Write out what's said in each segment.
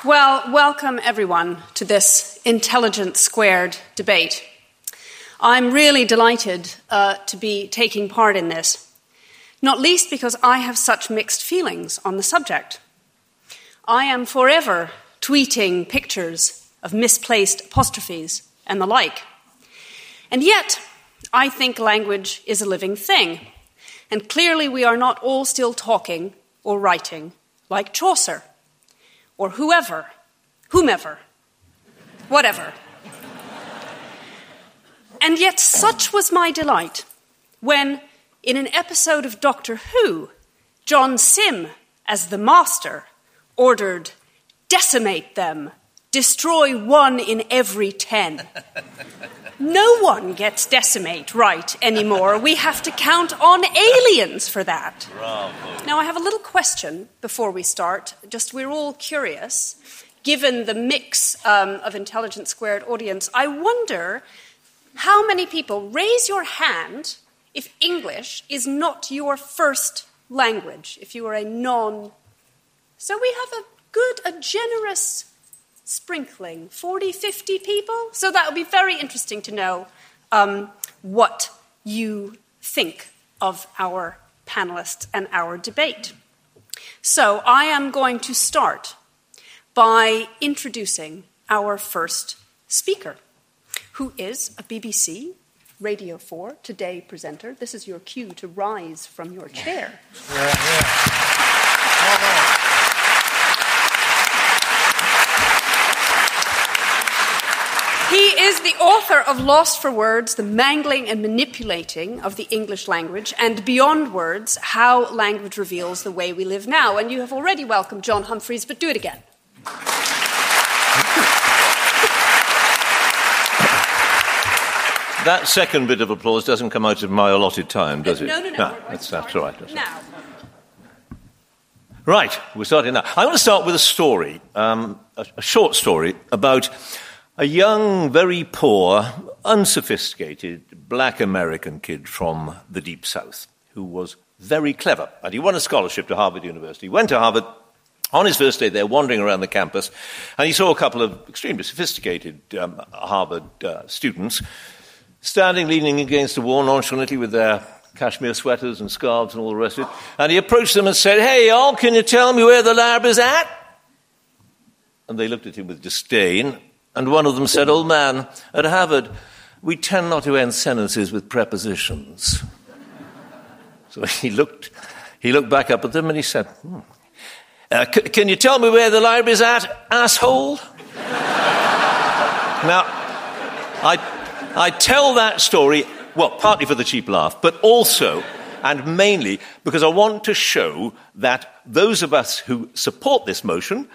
Well, welcome everyone to this Intelligence Squared debate. I'm really delighted uh, to be taking part in this, not least because I have such mixed feelings on the subject. I am forever tweeting pictures of misplaced apostrophes and the like. And yet, I think language is a living thing. And clearly, we are not all still talking or writing like Chaucer or whoever, whomever, whatever. And yet, such was my delight when, in an episode of Doctor Who, John Simm, as the master, ordered, Decimate them, destroy one in every ten. No one gets decimate right anymore. We have to count on aliens for that. Bravo. Now, I have a little question before we start. Just we're all curious. Given the mix um, of Intelligence Squared audience, I wonder how many people raise your hand if English is not your first language, if you are a non. So we have a good, a generous sprinkling 40, 50 people. So that would be very interesting to know um, what you think of our panelists and our debate. So I am going to start by introducing our first speaker, who is a BBC Radio 4 Today presenter. This is your cue to rise from your chair. Yeah, yeah. He is the author of Lost for Words, The Mangling and Manipulating of the English Language, and Beyond Words, How Language Reveals the Way We Live Now. And you have already welcomed John Humphrys, but do it again. That second bit of applause doesn't come out of my allotted time, does it? No, no, no. No, we're that's, that's right. That's. Now, Right, we're starting now. I want to start with a story, um, a, a short story about a young, very poor, unsophisticated black American kid from the Deep South who was very clever. And he won a scholarship to Harvard University. He went to Harvard. On his first day there, wandering around the campus, and he saw a couple of extremely sophisticated um, Harvard uh, students standing leaning against a wall nonchalantly with their cashmere sweaters and scarves and all the rest of it. And he approached them and said, Hey, y'all, can you tell me where the lab is at? And they looked at him with disdain. And one of them said, Old man, at Harvard, we tend not to end sentences with prepositions. So he looked, he looked back up at them and he said, hmm. uh, c- Can you tell me where the library's at, asshole? now, I, I tell that story, well, partly for the cheap laugh, but also and mainly because I want to show that those of us who support this motion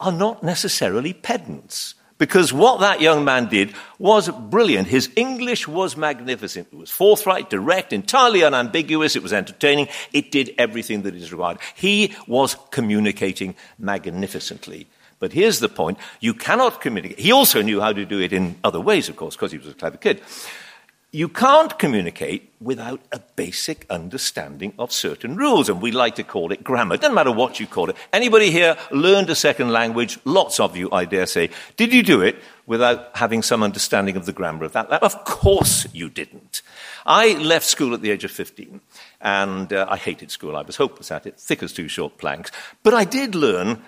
are not necessarily pedants. Because what that young man did was brilliant. His English was magnificent. It was forthright, direct, entirely unambiguous. It was entertaining. It did everything that is required. He was communicating magnificently. But here's the point. You cannot communicate. He also knew how to do it in other ways, of course, because he was a clever kid. You can't communicate without a basic understanding of certain rules, and we like to call it grammar. Doesn't matter what you call it. Anybody here learned a second language? Lots of you, I dare say. Did you do it without having some understanding of the grammar of that? Of course you didn't. I left school at the age of 15, and uh, I hated school. I was hopeless at it, thick as two short planks. But I did learn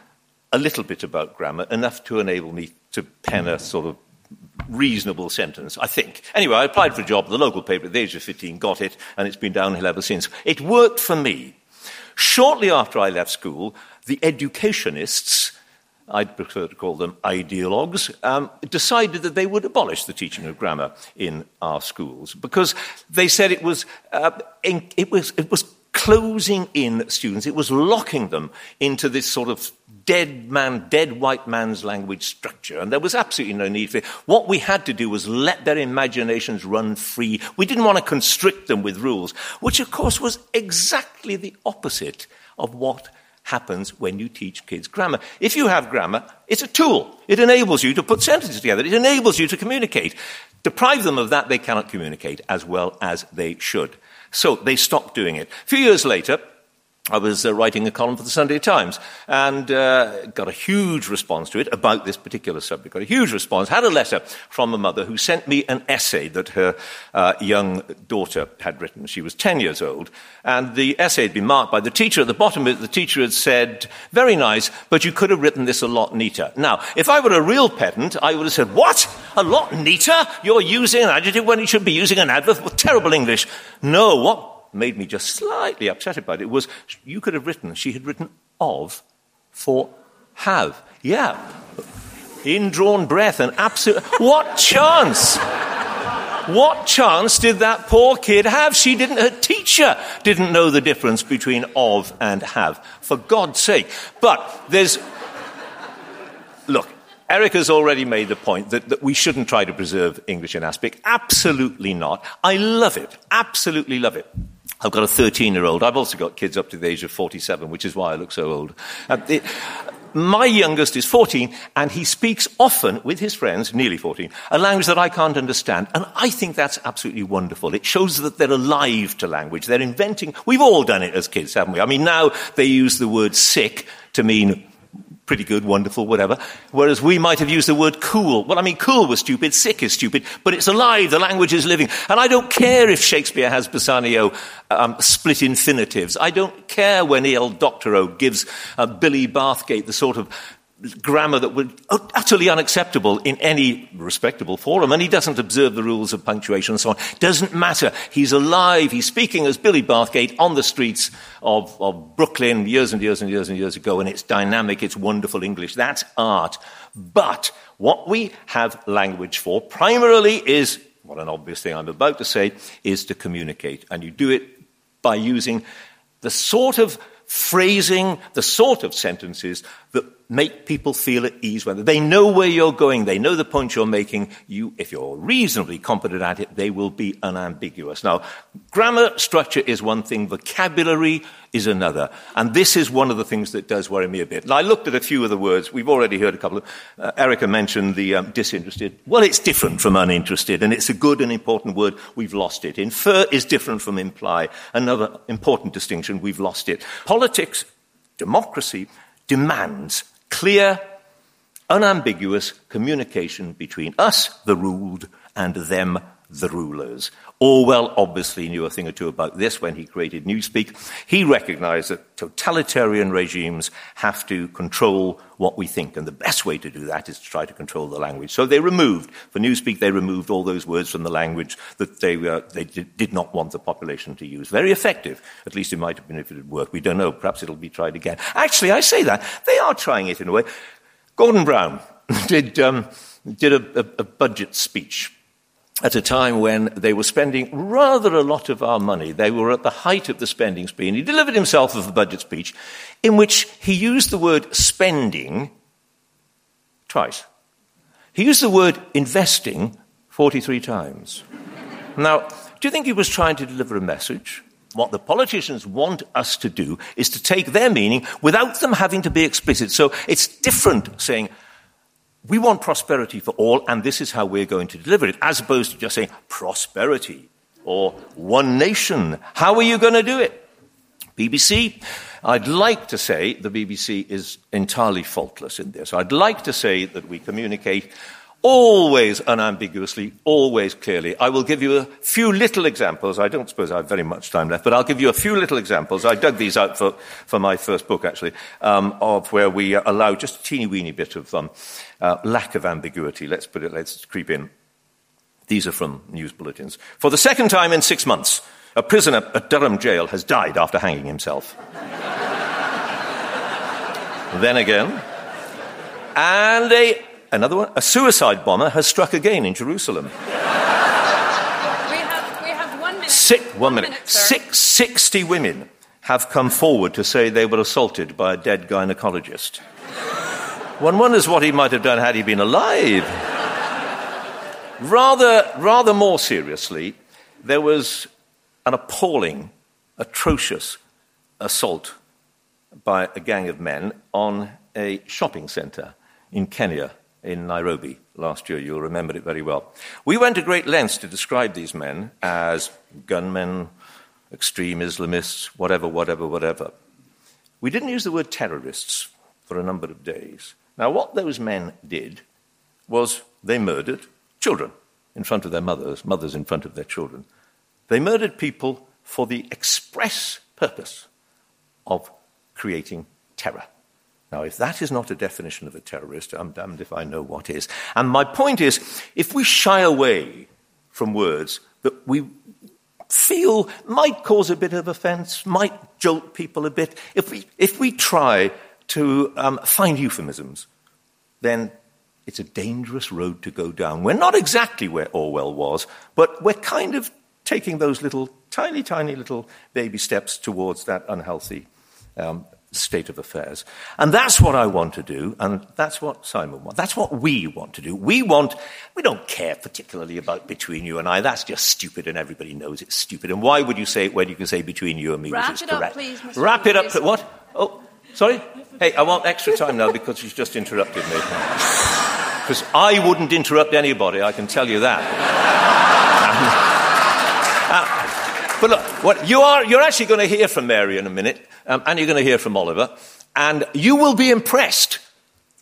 a little bit about grammar, enough to enable me to pen a sort of reasonable sentence, I think. Anyway, I applied for a job at the local paper at the age of 15, got it, and it's been downhill ever since. It worked for me. Shortly after I left school, the educationists, I'd prefer to call them ideologues, um, decided that they would abolish the teaching of grammar in our schools because they said it was, uh, it was, it was closing in students. It was locking them into this sort of dead man, dead white man's language structure. And there was absolutely no need for it. What we had to do was let their imaginations run free. We didn't want to constrict them with rules, which of course was exactly the opposite of what happens when you teach kids grammar. If you have grammar, it's a tool. It enables you to put sentences together. It enables you to communicate. Deprive them of that, they cannot communicate as well as they should. So they stopped doing it. A few years later, I was uh, writing a column for the Sunday Times and uh, got a huge response to it about this particular subject. Got a huge response. Had a letter from a mother who sent me an essay that her uh, young daughter had written. She was 10 years old, and the essay had been marked by the teacher. At the bottom of it, the teacher had said, Very nice, but you could have written this a lot neater. Now, if I were a real pedant, I would have said, What? A lot neater? You're using an adjective when you should be using an adverb? Terrible English. No, what made me just slightly upset about it was you could have written, she had written of for have. Yeah. Indrawn breath and absolute. What chance? What chance did that poor kid have? She didn't, her teacher didn't know the difference between of and have. For God's sake. But there's, look, Eric has already made the point that, that, we shouldn't try to preserve English in Aspic. Absolutely not. I love it. Absolutely love it. I've got a 13 year old. I've also got kids up to the age of 47, which is why I look so old. Uh, it, my youngest is 14, and he speaks often with his friends, nearly 14, a language that I can't understand. And I think that's absolutely wonderful. It shows that they're alive to language. They're inventing. We've all done it as kids, haven't we? I mean, now they use the word sick to mean pretty good, wonderful, whatever. Whereas we might have used the word cool. Well, I mean, cool was stupid, sick is stupid, but it's alive, the language is living. And I don't care if Shakespeare has Bassanio um, split infinitives. I don't care when E.L. Doctorow gives uh, Billy Bathgate the sort of grammar that would utterly unacceptable in any respectable forum, and he doesn't observe the rules of punctuation and so on. Doesn't matter. He's alive. He's speaking as Billy Bathgate on the streets of, of Brooklyn years and years and years and years ago, and it's dynamic, it's wonderful English. That's art. But what we have language for primarily is, what an obvious thing I'm about to say, is to communicate. And you do it by using the sort of phrasing, the sort of sentences that make people feel at ease when they know where you're going, they know the point you're making. You, if you're reasonably competent at it, they will be unambiguous. Now, grammar structure is one thing, vocabulary is another. And this is one of the things that does worry me a bit. And I looked at a few of the words. We've already heard a couple of, uh, Erica mentioned the um, disinterested. Well, it's different from uninterested, and it's a good and important word. We've lost it. Infer is different from imply. Another important distinction, we've lost it. Politics, democracy, demands clear, unambiguous communication between us, the ruled, and them, the rulers. Orwell obviously knew a thing or two about this when he created Newspeak. He recognized that totalitarian regimes have to control what we think, and the best way to do that is to try to control the language. So they removed, for Newspeak, they removed all those words from the language that they, they did, did not want the population to use. Very effective. At least it might have been if it had worked. We don't know. Perhaps it'll be tried again. Actually, I say that. They are trying it in a way. Gordon Brown did, um, did a, a, a budget speech at a time when they were spending rather a lot of our money. They were at the height of the spending spree, and he delivered himself of a budget speech in which he used the word spending twice. He used the word investing 43 times. now, do you think he was trying to deliver a message? What the politicians want us to do is to take their meaning without them having to be explicit. So it's different saying, we want prosperity for all, and this is how we're going to deliver it, as opposed to just saying prosperity or one nation. How are you going to do it? BBC, I'd like to say the BBC is entirely faultless in this. I'd like to say that we communicate always unambiguously, always clearly. I will give you a few little examples. I don't suppose I have very much time left, but I'll give you a few little examples. I dug these out for, for my first book, actually, um, of where we allow just a teeny weeny bit of um, uh, lack of ambiguity. Let's put it, let's creep in. These are from news bulletins. For the second time in six months, a prisoner at Durham jail has died after hanging himself. then again, and a Another one, a suicide bomber has struck again in Jerusalem. We have, we have one minute. Six, one, one minute. minute Six, 60 women have come forward to say they were assaulted by a dead gynecologist. one wonders what he might have done had he been alive. rather, rather more seriously, there was an appalling, atrocious assault by a gang of men on a shopping centre in Kenya in Nairobi last year. You'll remember it very well. We went to great lengths to describe these men as gunmen, extreme Islamists, whatever, whatever, whatever. We didn't use the word terrorists for a number of days. Now, what those men did was they murdered children in front of their mothers, mothers in front of their children. They murdered people for the express purpose of creating terror. Now, if that is not a definition of a terrorist, I'm damned if I know what is. And my point is if we shy away from words that we feel might cause a bit of offense, might jolt people a bit, if we, if we try to um, find euphemisms, then it's a dangerous road to go down. We're not exactly where Orwell was, but we're kind of taking those little, tiny, tiny little baby steps towards that unhealthy um, state of affairs. And that's what I want to do, and that's what Simon wants. That's what we want to do. We want, we don't care particularly about between you and I. That's just stupid, and everybody knows it's stupid. And why would you say it when you can say between you and me, Wrap which is it up, correct? please, Mr. Wrap it up. What? Oh, sorry? Hey, I want extra time now because she's just interrupted me. Because I wouldn't interrupt anybody, I can tell you that. But look, what you are, you're actually going to hear from Mary in a minute, um, and you're going to hear from Oliver, and you will be impressed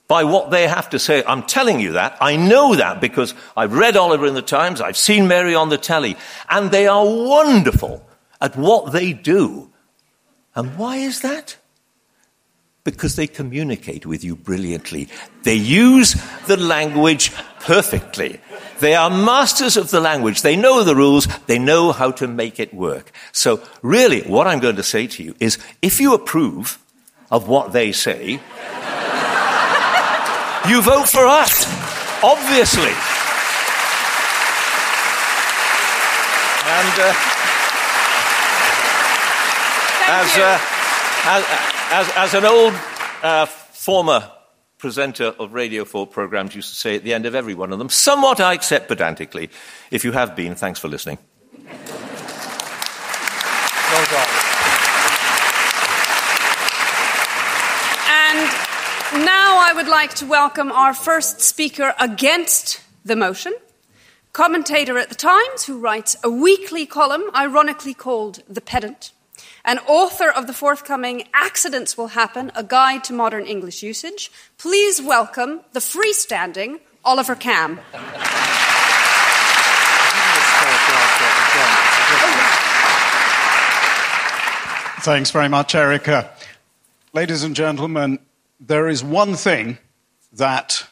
by what they have to say. I'm telling you that. I know that because I've read Oliver in the Times, I've seen Mary on the telly, and they are wonderful at what they do. And why is that? Because they communicate with you brilliantly. They use the language perfectly. They are masters of the language. They know the rules. They know how to make it work. So, really, what I'm going to say to you is if you approve of what they say, you vote for us, obviously. And uh, as, uh, as, as, as an old uh, former presenter of Radio 4 programs used to say at the end of every one of them, somewhat I accept pedantically. If you have been, thanks for listening. Well done. And now I would like to welcome our first speaker against the motion, commentator at the Times who writes a weekly column ironically called The Pedant, and author of the forthcoming Accidents Will Happen, a guide to modern English usage. Please welcome the freestanding Oliver Kamm. Thanks very much, Erica. Ladies and gentlemen, there is one thing that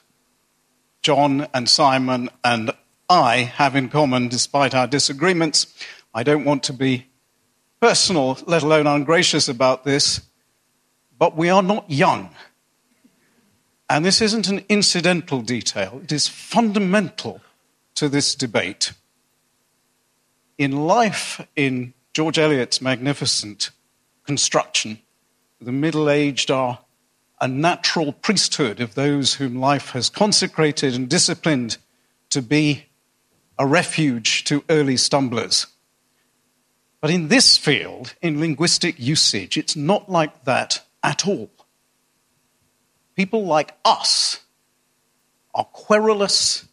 John and Simon and I have in common despite our disagreements. I don't want to be personal, let alone ungracious about this, but we are not young. And this isn't an incidental detail, it is fundamental to this debate. In life, in George Eliot's magnificent construction, the middle aged are a natural priesthood of those whom life has consecrated and disciplined to be a refuge to early stumblers. But in this field, in linguistic usage, it's not like that at all. People like us are querulous.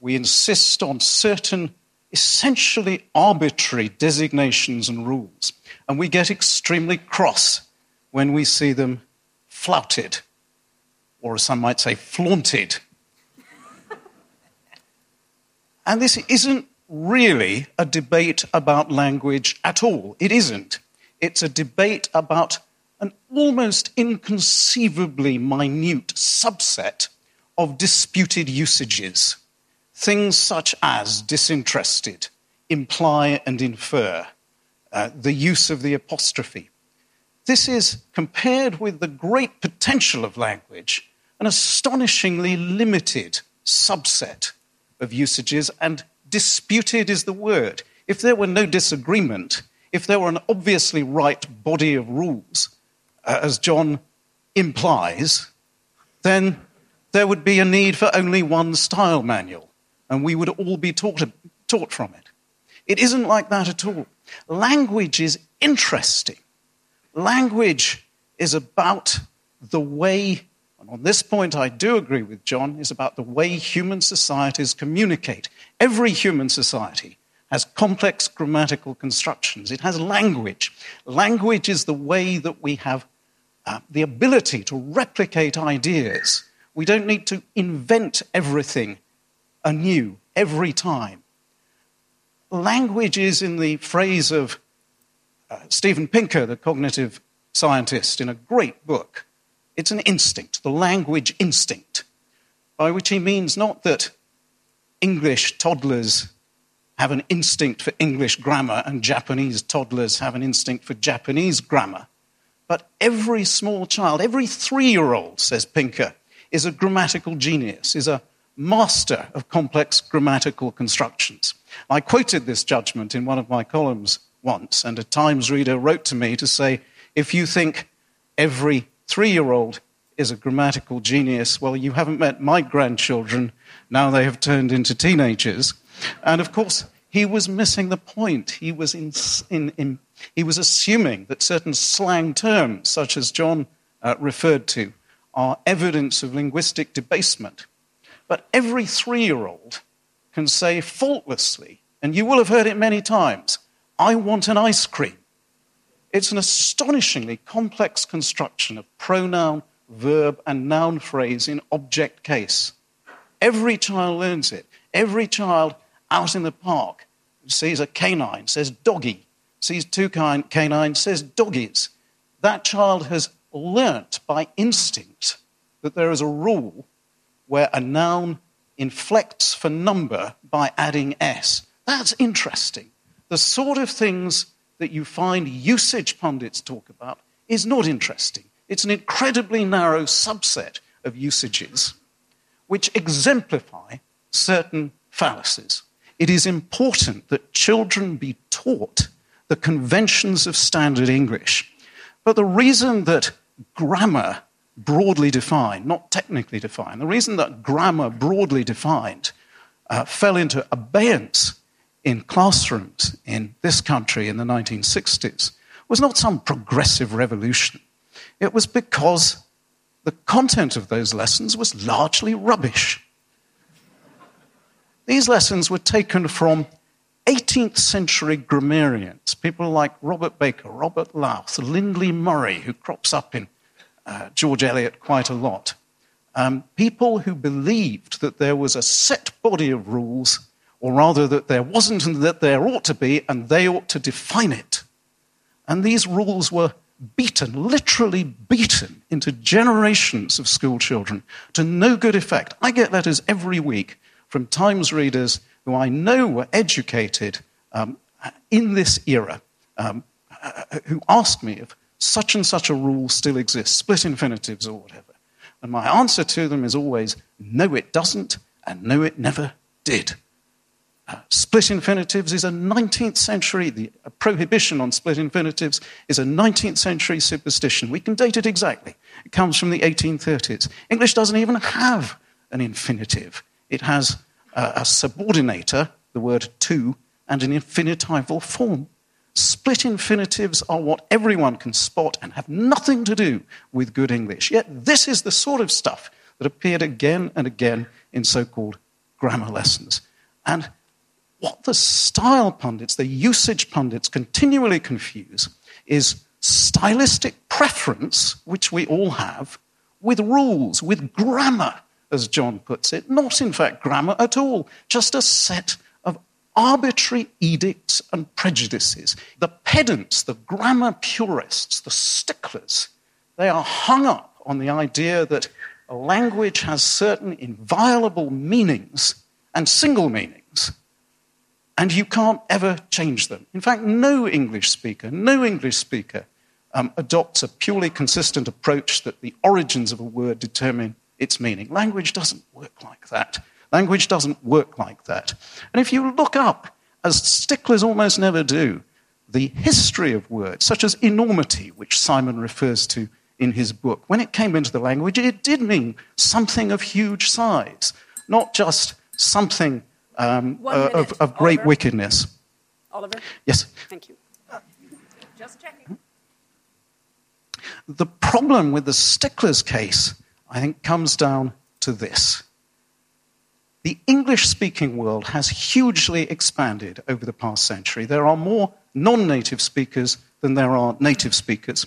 We insist on certain essentially arbitrary designations and rules, and we get extremely cross when we see them flouted, or as some might say, flaunted. And this isn't really a debate about language at all. It isn't. It's a debate about an almost inconceivably minute subset of disputed usages. Things such as disinterested, imply and infer, uh, the use of the apostrophe. This is, compared with the great potential of language, an astonishingly limited subset of usages, and disputed is the word. If there were no disagreement, if there were an obviously right body of rules, uh, as John implies, then there would be a need for only one style manual, and we would all be taught, taught from it. It isn't like that at all. Language is interesting. Language is about the way, and on this point I do agree with John, is about the way human societies communicate. Every human society has complex grammatical constructions, it has language. Language is the way that we have uh, the ability to replicate ideas we don't need to invent everything anew every time. Language is, in the phrase of uh, Pinker, the cognitive scientist, in a great book, it's an instinct, the language instinct, by which he means not that English toddlers have an instinct for English grammar and Japanese toddlers have an instinct for Japanese grammar. But every small child, every three year old, says Pinker, is a grammatical genius, is a master of complex grammatical constructions. I quoted this judgment in one of my columns once, and a Times reader wrote to me to say, if you think every three year old is a grammatical genius, well, you haven't met my grandchildren. Now they have turned into teenagers. And of course, he was missing the point. He was, in, in, in, he was assuming that certain slang terms, such as John uh, referred to, are evidence of linguistic debasement. But every three year old can say faultlessly, and you will have heard it many times, I want an ice cream. It's an astonishingly complex construction of pronoun, verb, and noun phrase in object case. Every child learns it. Every child out in the park sees a canine, says doggy, sees two canines, says doggies. That child has learnt by instinct that there is a rule where a noun inflects for number by adding s. That's interesting. The sort of things that you find usage pundits talk about is not interesting. It's an incredibly narrow subset of usages which exemplify certain fallacies. It is important that children be taught the conventions of standard English. But the reason that grammar broadly defined, not technically defined, the reason that grammar broadly defined uh, fell into abeyance in classrooms in this country in the 1960s was not some progressive revolution. It was because the content of those lessons was largely rubbish. These lessons were taken from 18th century grammarians, people like Robert Baker, Robert Lowth, Lindley Murray, who crops up in uh, George Eliot quite a lot. Um, people who believed that there was a set body of rules, or rather that there wasn't and that there ought to be, and they ought to define it. And these rules were beaten, literally beaten, into generations of school children to no good effect. I get letters every week from Times readers who I know were educated um, in this era, um, uh, who ask me if such and such a rule still exists, split infinitives or whatever. And my answer to them is always no, it doesn't, and no, it never did. Split infinitives is a 19th century, the prohibition on split infinitives is a 19th century superstition. We can date it exactly. It comes from the 1830s. English doesn't even have an infinitive, it has a subordinator, the word to, and an infinitival form. Split infinitives are what everyone can spot and have nothing to do with good English. Yet this is the sort of stuff that appeared again and again in so called grammar lessons. And what the style pundits, the usage pundits continually confuse is stylistic preference, which we all have, with rules, with grammar, as John puts it, not in fact grammar at all, just a set of arbitrary edicts and prejudices. The pedants, the grammar purists, the sticklers, they are hung up on the idea that a language has certain inviolable meanings and single meanings, and you can't ever change them. In fact, no English speaker, no English speaker um, adopts a purely consistent approach that the origins of a word determine its meaning. Language doesn't work like that. Language doesn't work like that. And if you look up, as sticklers almost never do, the history of words, such as enormity, which Simon refers to in his book, when it came into the language, it did mean something of huge size, not just something um, uh, of, of, great Oliver. wickedness. Oliver? Yes. Thank you. Just checking. The problem with the sticklers case, I think, comes down to this. The English speaking world has hugely expanded over the past century. There are more non native speakers than there are native speakers.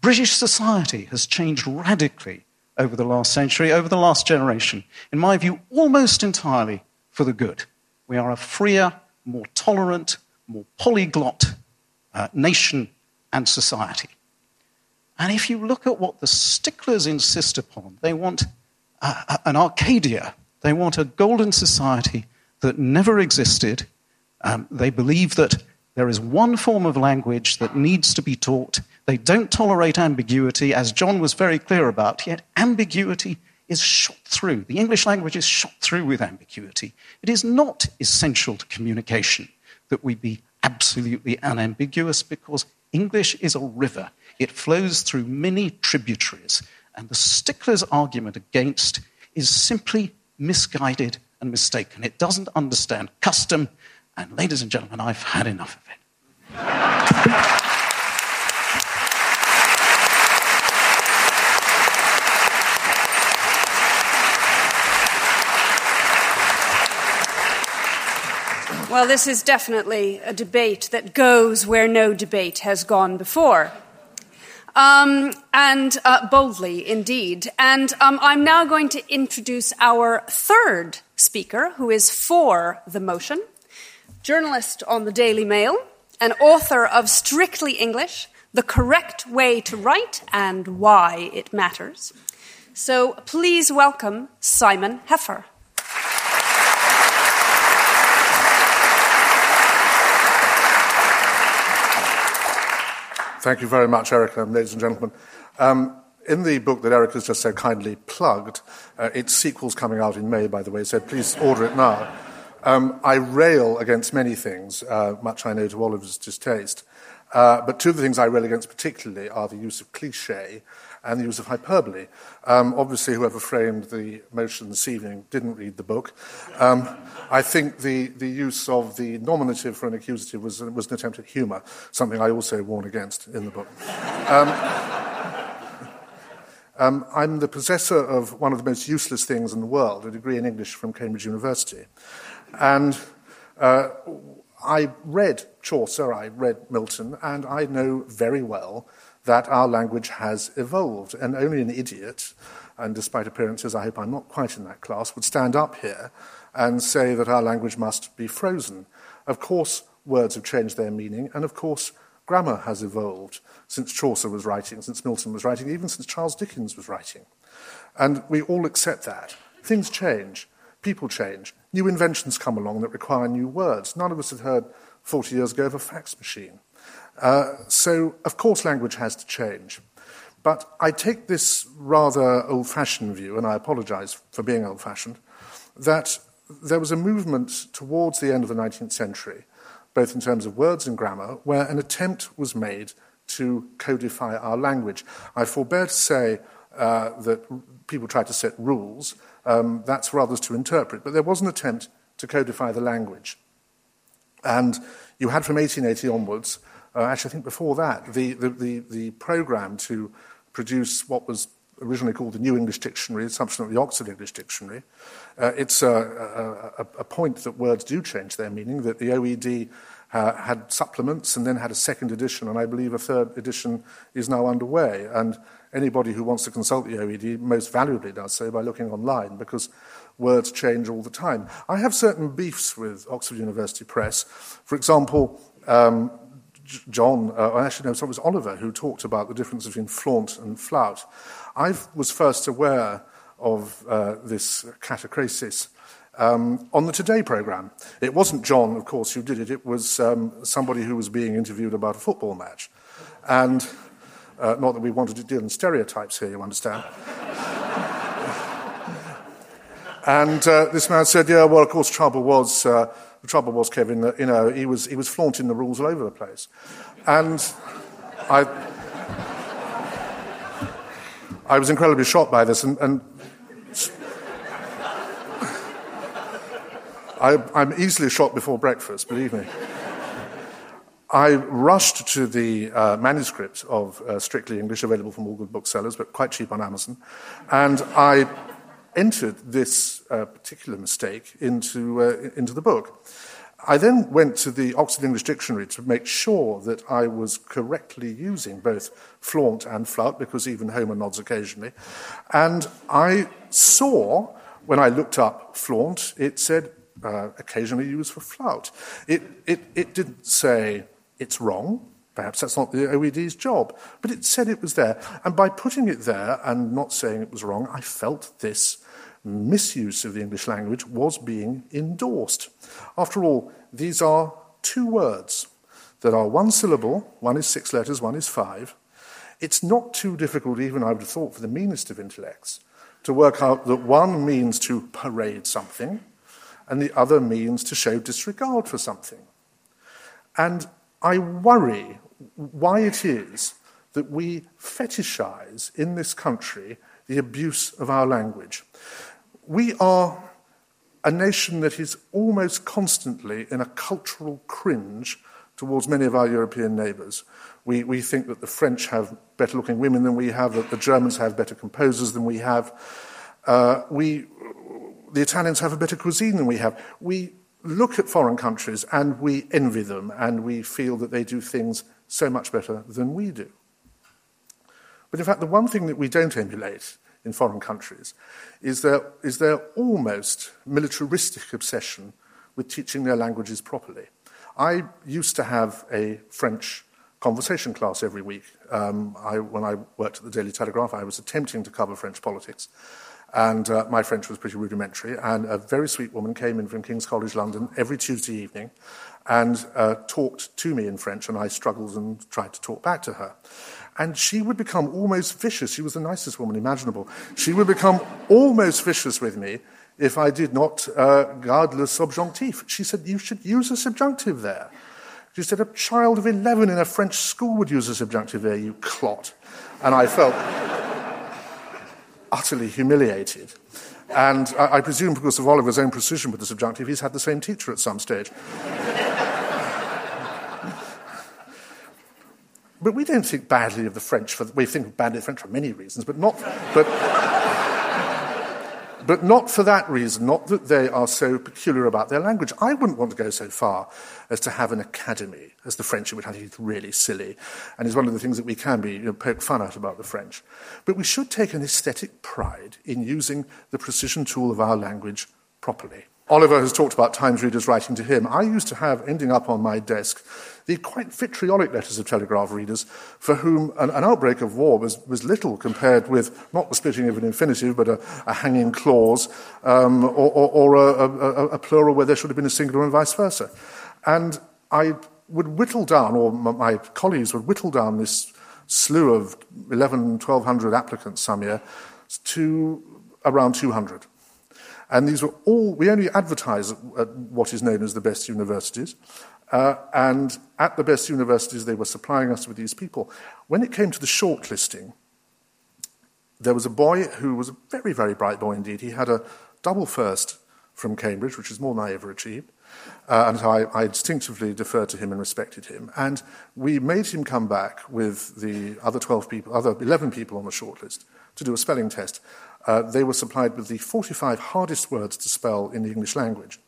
British society has changed radically over the last century, over the last generation. In my view, almost entirely for the good. We are a freer, more tolerant, more polyglot uh, nation and society. And if you look at what the sticklers insist upon, they want uh, an Arcadia, they want a golden society that never existed. Um, they believe that there is one form of language that needs to be taught. They don't tolerate ambiguity, as John was very clear about, yet ambiguity is shot through. The English language is shot through with ambiguity. It is not essential to communication that we be absolutely unambiguous because English is a river. It flows through many tributaries. And the stickler's argument against is simply misguided and mistaken. It doesn't understand custom. And, ladies and gentlemen, I've had enough of it. Well, this is definitely a debate that goes where no debate has gone before. Um, and uh, boldly indeed. And um, I'm now going to introduce our third speaker, who is for the motion, journalist on the Daily Mail, and author of Strictly English The Correct Way to Write and Why It Matters. So please welcome Simon Heffer. Thank you very much, Erica, ladies and gentlemen. Um, in the book that Eric has just so kindly plugged, uh, its sequel's coming out in May, by the way, so please order it now. Um, I rail against many things, uh, much I know to Oliver's distaste. Uh, but two of the things I rail against particularly are the use of cliche and the use of hyperbole. Um, obviously, whoever framed the motion this evening didn't read the book. Um, I think the, the use of the nominative for an accusative was, was an attempt at humour, something I also warn against in the book. Um, um, I'm the possessor of one of the most useless things in the world, a degree in English from Cambridge University. And uh, I read Chaucer, I read Milton, and I know very well that our language has evolved. And only an idiot, and despite appearances, I hope I'm not quite in that class, would stand up here and say that our language must be frozen. Of course, words have changed their meaning, and of course, grammar has evolved since Chaucer was writing, since Milton was writing, even since Charles Dickens was writing. And we all accept that. Things change, people change, new inventions come along that require new words. None of us had heard 40 years ago of a fax machine. Uh, so, of course, language has to change. But I take this rather old fashioned view, and I apologize for being old fashioned, that there was a movement towards the end of the 19th century, both in terms of words and grammar, where an attempt was made to codify our language. I forbear to say uh, that people tried to set rules, um, that's for others to interpret, but there was an attempt to codify the language. And you had from 1880 onwards uh, actually, I think before that, the, the, the, the program to produce what was originally called the New English Dictionary, subsequently the Oxford English Dictionary. Uh, it's a, a, a, point that words do change their meaning, that the OED uh, had supplements and then had a second edition, and I believe a third edition is now underway. And anybody who wants to consult the OED most valuably does so by looking online because words change all the time. I have certain beefs with Oxford University Press. For example, um, John, uh, actually, no, sorry, it was Oliver who talked about the difference between flaunt and flout. I was first aware of uh, this catachresis um, on the Today programme. It wasn't John, of course, who did it, it was um, somebody who was being interviewed about a football match. And uh, not that we wanted to deal in stereotypes here, you understand. and uh, this man said, Yeah, well, of course, trouble was. The trouble was, Kevin, that you know he was he was flaunting the rules all over the place, and I I was incredibly shocked by this, and, and I, I'm easily shocked before breakfast, believe me. I rushed to the uh, manuscript of uh, Strictly English, available from all good booksellers, but quite cheap on Amazon, and I entered this uh, particular mistake into, uh, into the book. I then went to the Oxford English Dictionary to make sure that I was correctly using both flaunt and flout, because even Homer nods occasionally. And I saw, when I looked up flaunt, it said uh, occasionally used for flout. It, it, it didn't say it's wrong. Perhaps that's not the OED's job, but it said it was there. And by putting it there and not saying it was wrong, I felt this misuse of the English language was being endorsed. After all, these are two words that are one syllable, one is six letters, one is five. It's not too difficult, even I would have thought, for the meanest of intellects, to work out that one means to parade something and the other means to show disregard for something. And I worry why it is that we fetishize in this country the abuse of our language. We are a nation that is almost constantly in a cultural cringe towards many of our European neighbours. We, we think that the French have better looking women than we have, that the Germans have better composers than we have. Uh, we, the Italians have a better cuisine than we have. We look at foreign countries and we envy them and we feel that they do things so much better than we do. But in fact, the one thing that we don't emulate in foreign countries is their, is their almost militaristic obsession with teaching their languages properly. I used to have a French conversation class every week. Um, I, when I worked at the Daily Telegraph, I was attempting to cover French politics. And uh, my French was pretty rudimentary. And a very sweet woman came in from King's College London every Tuesday evening and uh, talked to me in French, and I struggled and tried to talk back to her. And she would become almost vicious. She was the nicest woman imaginable. She would become almost vicious with me if I did not uh, garde le subjonctif. She said, You should use a subjunctive there. She said, A child of 11 in a French school would use a subjunctive there, you clot. And I felt utterly humiliated. And I, I, presume because of Oliver's own precision with the subjunctive, he's had the same teacher at some stage. but we don't think badly of the French. For, we think badly of the French for many reasons, but not. But, but not for that reason, not that they are so peculiar about their language. I wouldn't want to go so far as to have an academy, as the French would have. It's really silly, and is one of the things that we can be you know, poke fun at about the French. But we should take an aesthetic pride in using the precision tool of our language properly. Oliver has talked about Times readers writing to him. I used to have, ending up on my desk, the quite vitriolic letters of Telegraph readers for whom an, an outbreak of war was, was, little compared with not the splitting of an infinitive, but a, a hanging clause, um, or, or, or a, a, plural where there should have been a singular and vice versa. And I would whittle down, or my colleagues would whittle down this slew of 11, 1200 applicants some year to around 200. And these were all, we only advertise at, at what is known as the best universities. Uh, and at the best universities, they were supplying us with these people. When it came to the shortlisting, there was a boy who was a very, very bright boy indeed. He had a double first from Cambridge, which is more than I ever achieved. Uh, and so I, I, distinctively deferred to him and respected him. And we made him come back with the other 12 people, other 11 people on the shortlist to do a spelling test uh, they were supplied with the 45 hardest words to spell in the English language.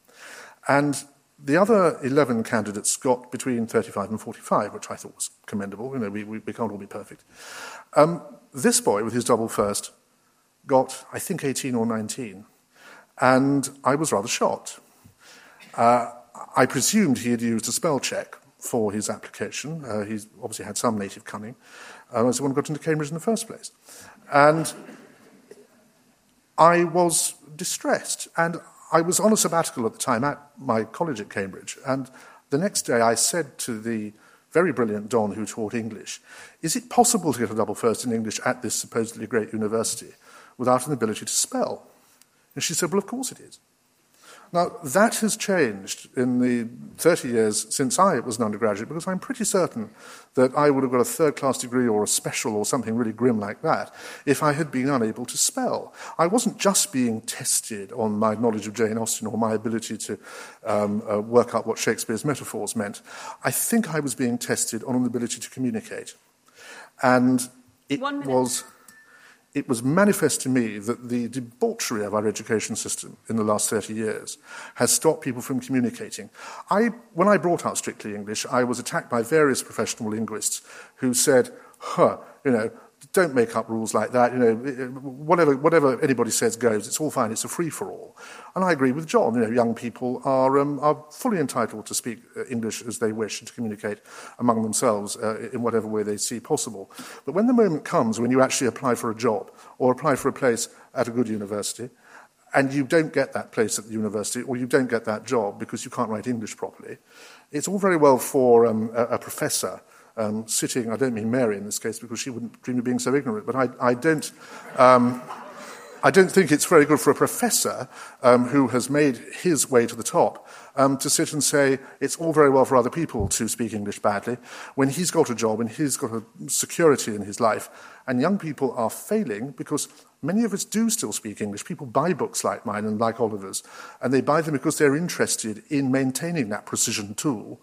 And The other 11 candidates got between 35 and 45, which I thought was commendable. You know, we, we, we can't all be perfect. Um, this boy, with his double first, got, I think, 18 or 19. And I was rather shocked. Uh, I presumed he had used a spell check for his application. Uh, he's obviously had some native cunning. Uh, as the one who got into Cambridge in the first place. And I was distressed. And I was on a sabbatical at the time at my college at Cambridge. And the next day I said to the very brilliant Don who taught English, Is it possible to get a double first in English at this supposedly great university without an ability to spell? And she said, Well, of course it is. Now, that has changed in the 30 years since I was an undergraduate because I'm pretty certain that I would have got a third class degree or a special or something really grim like that if I had been unable to spell. I wasn't just being tested on my knowledge of Jane Austen or my ability to um, uh, work out what Shakespeare's metaphors meant. I think I was being tested on an ability to communicate. And it was it was manifest to me that the debauchery of our education system in the last 30 years has stopped people from communicating. I, when I brought out Strictly English, I was attacked by various professional linguists who said, huh, you know, don't make up rules like that. You know, whatever, whatever anybody says goes. It's all fine. It's a free for all. And I agree with John. You know, young people are, um, are fully entitled to speak uh, English as they wish and to communicate among themselves uh, in whatever way they see possible. But when the moment comes when you actually apply for a job or apply for a place at a good university, and you don't get that place at the university or you don't get that job because you can't write English properly, it's all very well for um, a, a professor um, sitting, I don't mean Mary in this case because she wouldn't dream of being so ignorant, but I, I don't. Um, I don't think it's very good for a professor um, who has made his way to the top um, to sit and say it's all very well for other people to speak English badly when he's got a job and he's got a security in his life. And young people are failing because many of us do still speak English. People buy books like mine and like Oliver's, and they buy them because they're interested in maintaining that precision tool.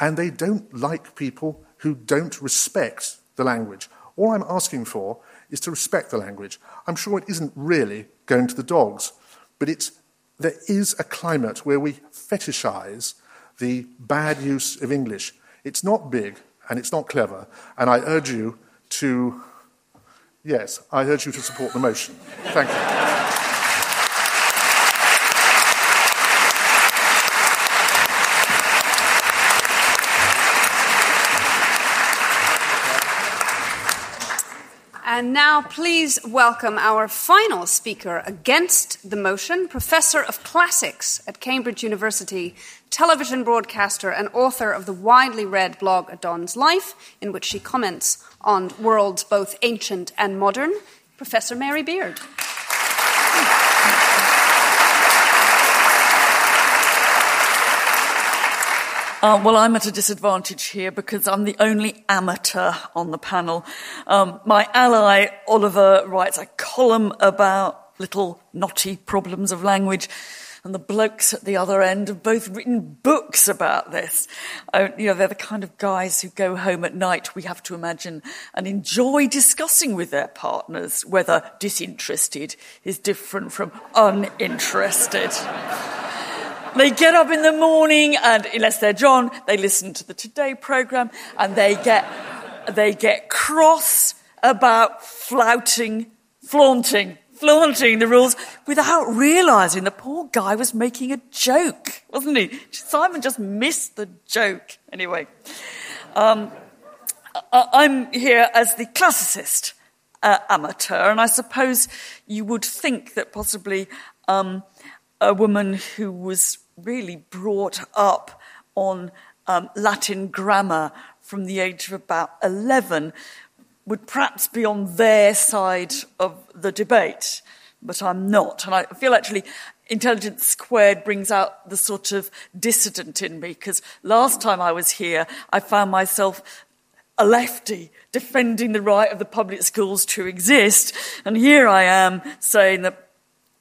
And they don't like people who don't respect the language. All I'm asking for is to respect the language. I'm sure it isn't really going to the dogs, but it's, there is a climate where we fetishize the bad use of English. It's not big and it's not clever, and I urge you to, yes, I urge you to support the motion. Thank you. And now, please welcome our final speaker against the motion, Professor of Classics at Cambridge University, television broadcaster, and author of the widely read blog A Don's Life, in which she comments on worlds both ancient and modern, Professor Mary Beard. Uh, well, I'm at a disadvantage here because I'm the only amateur on the panel. Um, my ally, Oliver, writes a column about little knotty problems of language. And the blokes at the other end have both written books about this. Uh, you know, they're the kind of guys who go home at night, we have to imagine, and enjoy discussing with their partners whether disinterested is different from uninterested. They get up in the morning and, unless they're John, they listen to the Today programme and they get, they get cross about flouting, flaunting, flaunting the rules without realising the poor guy was making a joke, wasn't he? Simon just missed the joke. Anyway, um, I'm here as the classicist uh, amateur, and I suppose you would think that possibly um, a woman who was really brought up on um, Latin grammar from the age of about 11 would perhaps be on their side of the debate, but I'm not. And I feel actually Intelligence Squared brings out the sort of dissident in me, because last time I was here, I found myself a lefty defending the right of the public schools to exist, and here I am saying that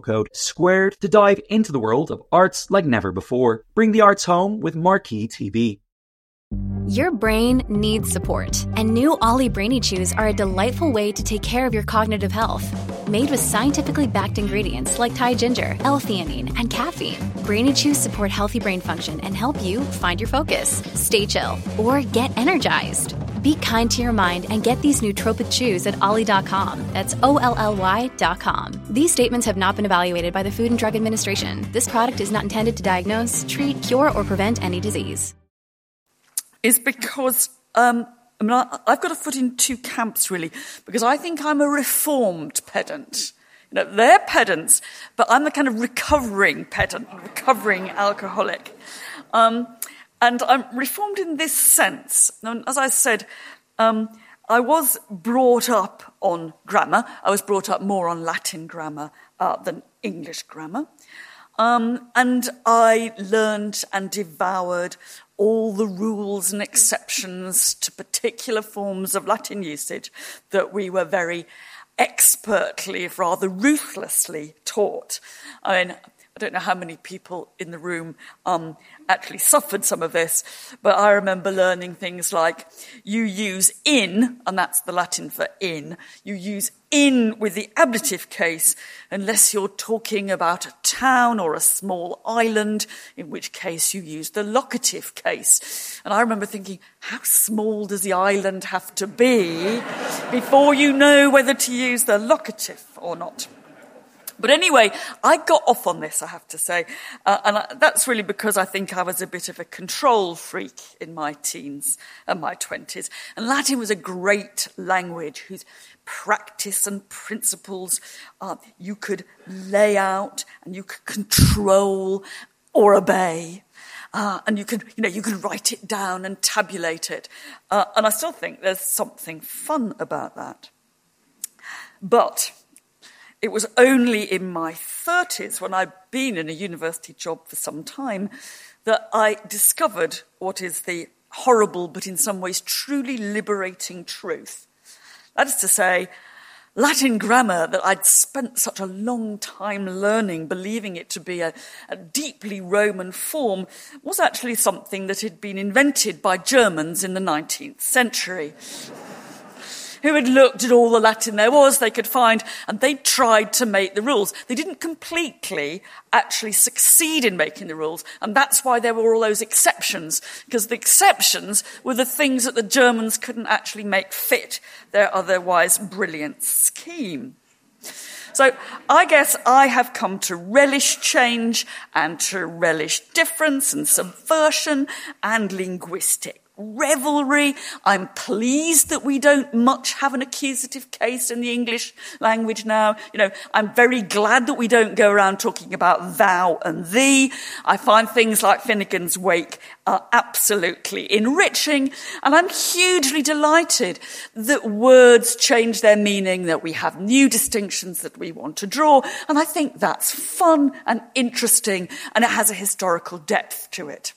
code SQUARED to dive into the world of arts like never before. Bring the arts home with Marquee TV. Your brain needs support, and new OLLY Brainy Chews are a delightful way to take care of your cognitive health. Made with scientifically backed ingredients like Thai ginger, L-theanine, and caffeine, Brainy Chews support healthy brain function and help you find your focus, stay chill, or get energized. Be kind to your mind and get these nootropic chews at olly.com. That's O-L-L-Y.com. These statements have not been evaluated by the Food and Drug Administration. This product is not intended to diagnose, treat, cure, or prevent any disease is because um, I mean, I've got a foot in two camps really, because I think I'm a reformed pedant. You know, they're pedants, but I'm the kind of recovering pedant, recovering alcoholic. Um, and I'm reformed in this sense. As I said, um, I was brought up on grammar. I was brought up more on Latin grammar uh, than English grammar. Um, and I learned and devoured all the rules and exceptions to particular forms of Latin usage that we were very expertly, if rather ruthlessly, taught. I mean, I don't know how many people in the room um, actually suffered some of this, but I remember learning things like you use in, and that's the Latin for in, you use in with the ablative case unless you're talking about a town or a small island, in which case you use the locative case. And I remember thinking, how small does the island have to be before you know whether to use the locative or not? But anyway, I got off on this, I have to say. Uh, and I, that's really because I think I was a bit of a control freak in my teens and my 20s. And Latin was a great language whose practice and principles uh, you could lay out and you could control or obey. Uh, and you could, you know, you could write it down and tabulate it. Uh, and I still think there's something fun about that. But it was only in my 30s, when I'd been in a university job for some time, that I discovered what is the horrible but in some ways truly liberating truth. That is to say, Latin grammar that I'd spent such a long time learning, believing it to be a, a, deeply Roman form, was actually something that had been invented by Germans in the 19th century who had looked at all the Latin there was they could find, and they tried to make the rules. They didn't completely actually succeed in making the rules, and that's why there were all those exceptions, because the exceptions were the things that the Germans couldn't actually make fit their otherwise brilliant scheme. So I guess I have come to relish change and to relish difference and subversion and linguistic revelry. I'm pleased that we don't much have an accusative case in the English language now. You know, I'm very glad that we don't go around talking about thou and thee. I find things like Finnegans Wake are absolutely enriching. And I'm hugely delighted that words change their meaning, that we have new distinctions that we want to draw. And I think that's fun and interesting and it has a historical depth to it.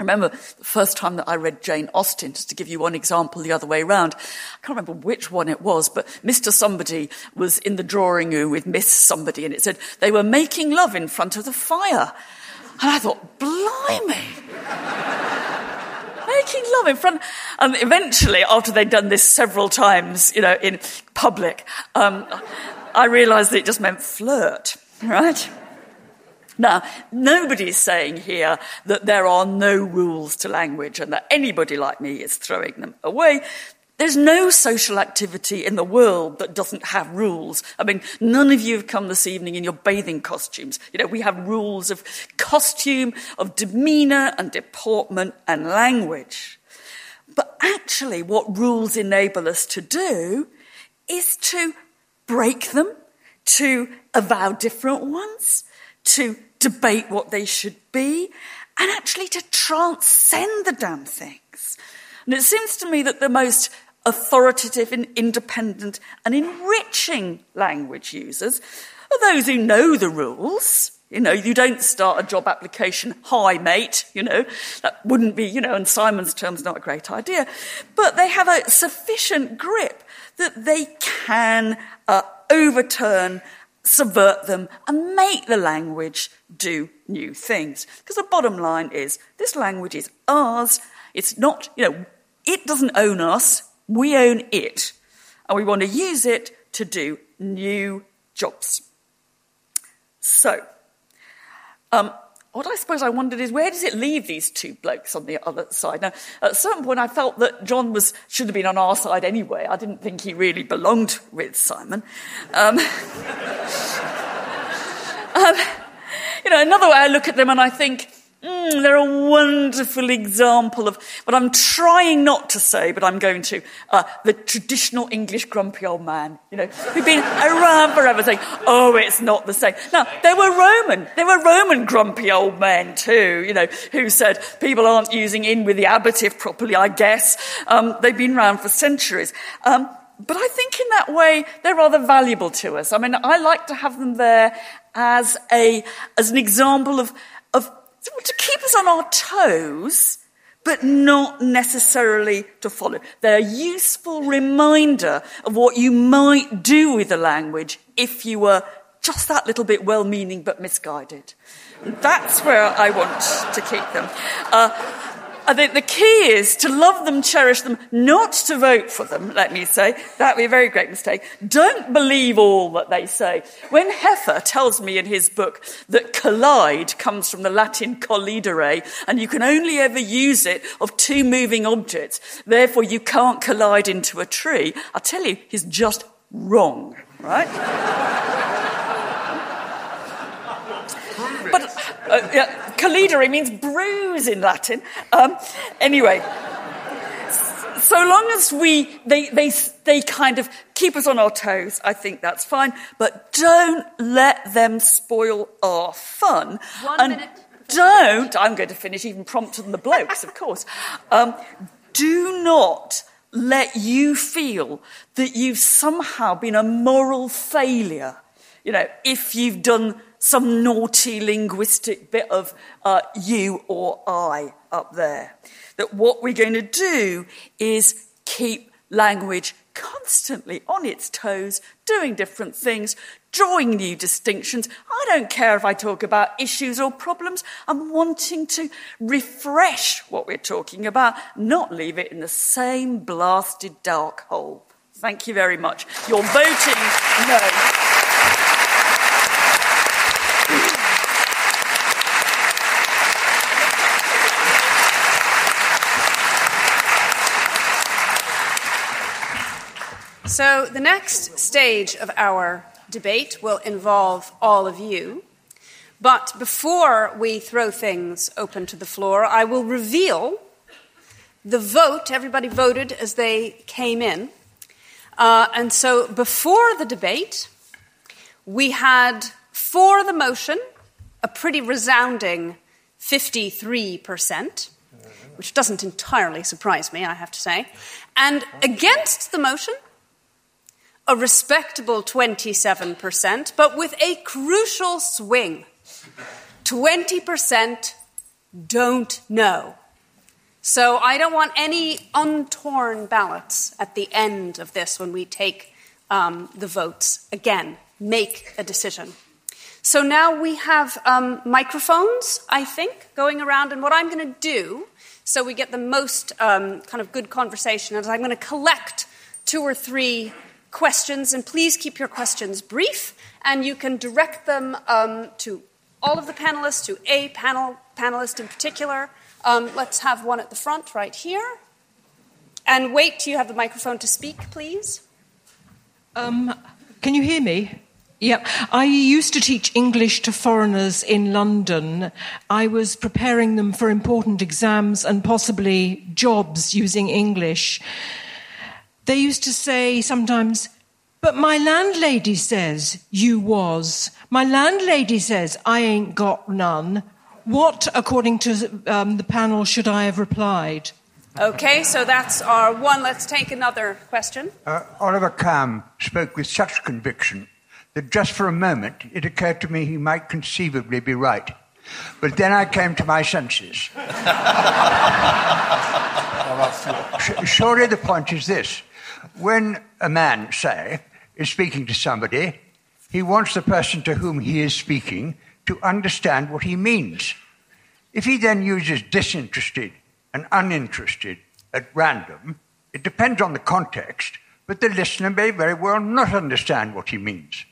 I remember the first time that I read Jane Austen, just to give you one example the other way around. I can't remember which one it was, but Mr. Somebody was in the drawing room with Miss Somebody, and it said they were making love in front of the fire. And I thought, blimey. making love in front. And eventually, after they'd done this several times, you know, in public, um, I realized that it just meant flirt, right? Now, nobody's saying here that there are no rules to language and that anybody like me is throwing them away. There's no social activity in the world that doesn't have rules. I mean, none of you have come this evening in your bathing costumes. You know, we have rules of costume, of demeanour and deportment and language. But actually, what rules enable us to do is to break them, to avow different ones, to debate what they should be, and actually to transcend the damn things. And it seems to me that the most authoritative and independent and enriching language users are those who know the rules. You know, you don't start a job application, hi mate, you know, that wouldn't be, you know, in Simon's terms, not a great idea. But they have a sufficient grip that they can uh, overturn, subvert them, and make the language do new things. Because the bottom line is this language is ours. It's not, you know, it doesn't own us, we own it. And we want to use it to do new jobs. So, um, what I suppose I wondered is where does it leave these two blokes on the other side? Now, at a certain point, I felt that John was should have been on our side anyway. I didn't think he really belonged with Simon. Um, um, you know, another way I look at them and I think, Mm, they're a wonderful example of what I'm trying not to say, but I'm going to. Uh, the traditional English grumpy old man, you know, who've been around forever saying, oh, it's not the same. Now, they were Roman. They were Roman grumpy old men too, you know, who said people aren't using in with the ablative properly, I guess. Um, they've been around for centuries. Um, but I think in that way, they're rather valuable to us. I mean, I like to have them there as a, as an example of to keep us on our toes, but not necessarily to follow. They're a useful reminder of what you might do with the language if you were just that little bit well meaning but misguided. That's where I want to keep them. Uh, I think the key is to love them, cherish them, not to vote for them, let me say. That would be a very great mistake. Don't believe all that they say. When Heffer tells me in his book that collide comes from the Latin collidere, and you can only ever use it of two moving objects, therefore you can't collide into a tree, I tell you, he's just wrong, right? But uh, yeah, collidere means bruise in Latin. Um, anyway, so long as we, they, they, they kind of keep us on our toes, I think that's fine. But don't let them spoil our fun. One and minute. Don't, I'm going to finish even prompter than the blokes, of course. Um, do not let you feel that you've somehow been a moral failure. You know, if you've done some naughty linguistic bit of uh, you or I up there. That what we're going to do is keep language constantly on its toes, doing different things, drawing new distinctions. I don't care if I talk about issues or problems. I'm wanting to refresh what we're talking about, not leave it in the same blasted dark hole. Thank you very much. You're voting no. So, the next stage of our debate will involve all of you. But before we throw things open to the floor, I will reveal the vote. Everybody voted as they came in. Uh, and so, before the debate, we had for the motion a pretty resounding 53%, which doesn't entirely surprise me, I have to say. And against the motion, a respectable 27%, but with a crucial swing 20% don't know. So I don't want any untorn ballots at the end of this when we take um, the votes. Again, make a decision. So now we have um, microphones, I think, going around, and what I'm going to do, so we get the most um, kind of good conversation, is I'm going to collect two or three questions, and please keep your questions brief, and you can direct them um, to all of the panelists, to a panel panelist in particular. Um, let's have one at the front right here. And wait till you have the microphone to speak, please. Um, can you hear me? Yep. I used to teach English to foreigners in London. I was preparing them for important exams and possibly jobs using English. They used to say sometimes, but my landlady says you was. My landlady says I ain't got none. What, according to um, the panel, should I have replied? Okay, so that's our one. Let's take another question. Uh, Oliver Kamm spoke with such conviction that just for a moment it occurred to me he might conceivably be right. But then I came to my senses. Surely the point is this when a man, say, is speaking to somebody, he wants the person to whom he is speaking to understand what he means. If he then uses disinterested and uninterested at random, it depends on the context, but the listener may very well not understand what he means.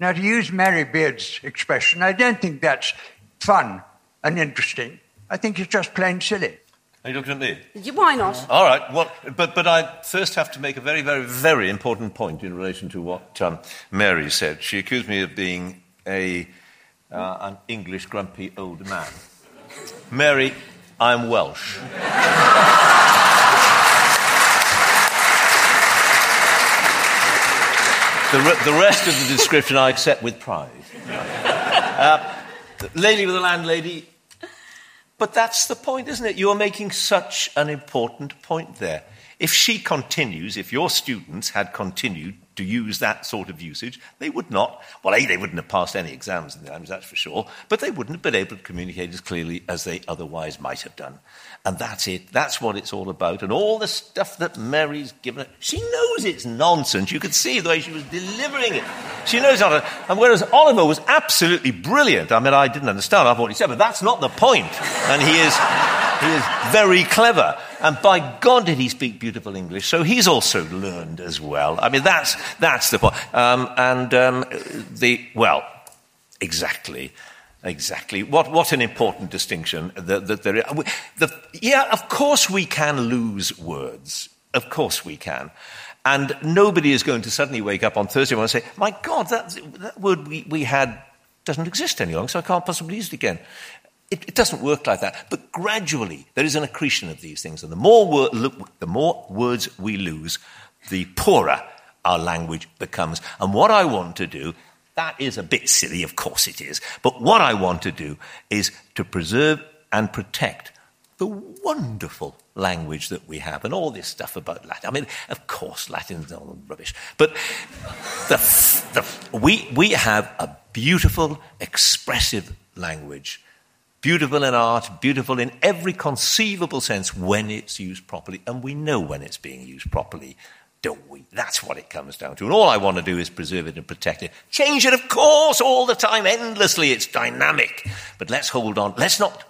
Now, to use Mary Beard's expression, I don't think that's fun and interesting. I think it's just plain silly. Are you looking at me? Why not? All right. Well, but, but I first have to make a very, very, very important point in relation to what um, Mary said. She accused me of being a, uh, an English grumpy old man. Mary, I'm Welsh. the, re- the rest of the description I accept with pride. Uh, lady with a landlady, but that's the point, isn't it? You're making such an important point there. If she continues, if your students had continued to use that sort of usage, they would not, well, A, they wouldn't have passed any exams in the language, that's for sure, but they wouldn't have been able to communicate as clearly as they otherwise might have done. And that's it. That's what it's all about. And all the stuff that Mary's given she knows it's nonsense. You could see the way she was delivering it. She knows to. And whereas Oliver was absolutely brilliant, I mean, I didn't understand half what he said, but that's not the point. And he is, he is very clever. And by God, did he speak beautiful English. So he's also learned as well. I mean, that's, that's the point. Um, and um, the, well, exactly. Exactly. What, what an important distinction that, that there is. The, yeah, of course we can lose words. Of course we can. And nobody is going to suddenly wake up on Thursday morning and say, my God, that, that word we, we had doesn't exist any longer, so I can't possibly use it again. It, it, doesn't work like that. But gradually, there is an accretion of these things. And the more, wor- the more words we lose, the poorer our language becomes. And what I want to do that is a bit silly, of course it is. But what I want to do is to preserve and protect the wonderful language that we have and all this stuff about Latin. I mean, of course, Latin is all rubbish. But the, the, we, we have a beautiful, expressive language. Beautiful in art, beautiful in every conceivable sense when it's used properly. And we know when it's being used properly don't we? That's what it comes down to. And all I want to do is preserve it and protect it. Change it, of course, all the time, endlessly. It's dynamic. But let's hold on. Let's not.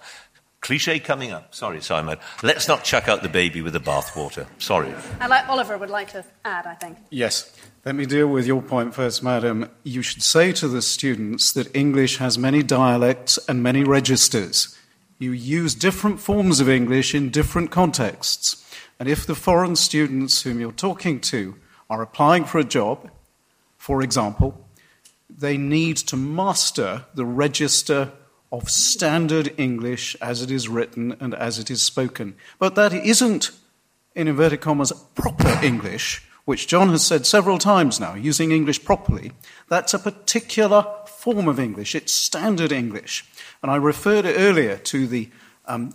Cliche coming up. Sorry, Simon. Let's not chuck out the baby with the bathwater. Sorry. I Like Oliver would like to add, I think. Yes. Let me deal with your point first, madam. You should say to the students that English has many dialects and many registers. You use different forms of English in different contexts. And if the foreign students whom you're talking to are applying for a job, for example, they need to master the register of standard English as it is written and as it is spoken. But that isn't, in inverted commas, proper English, which John has said several times now, using English properly. That's a particular form of English. It's standard English. And I referred earlier to the um,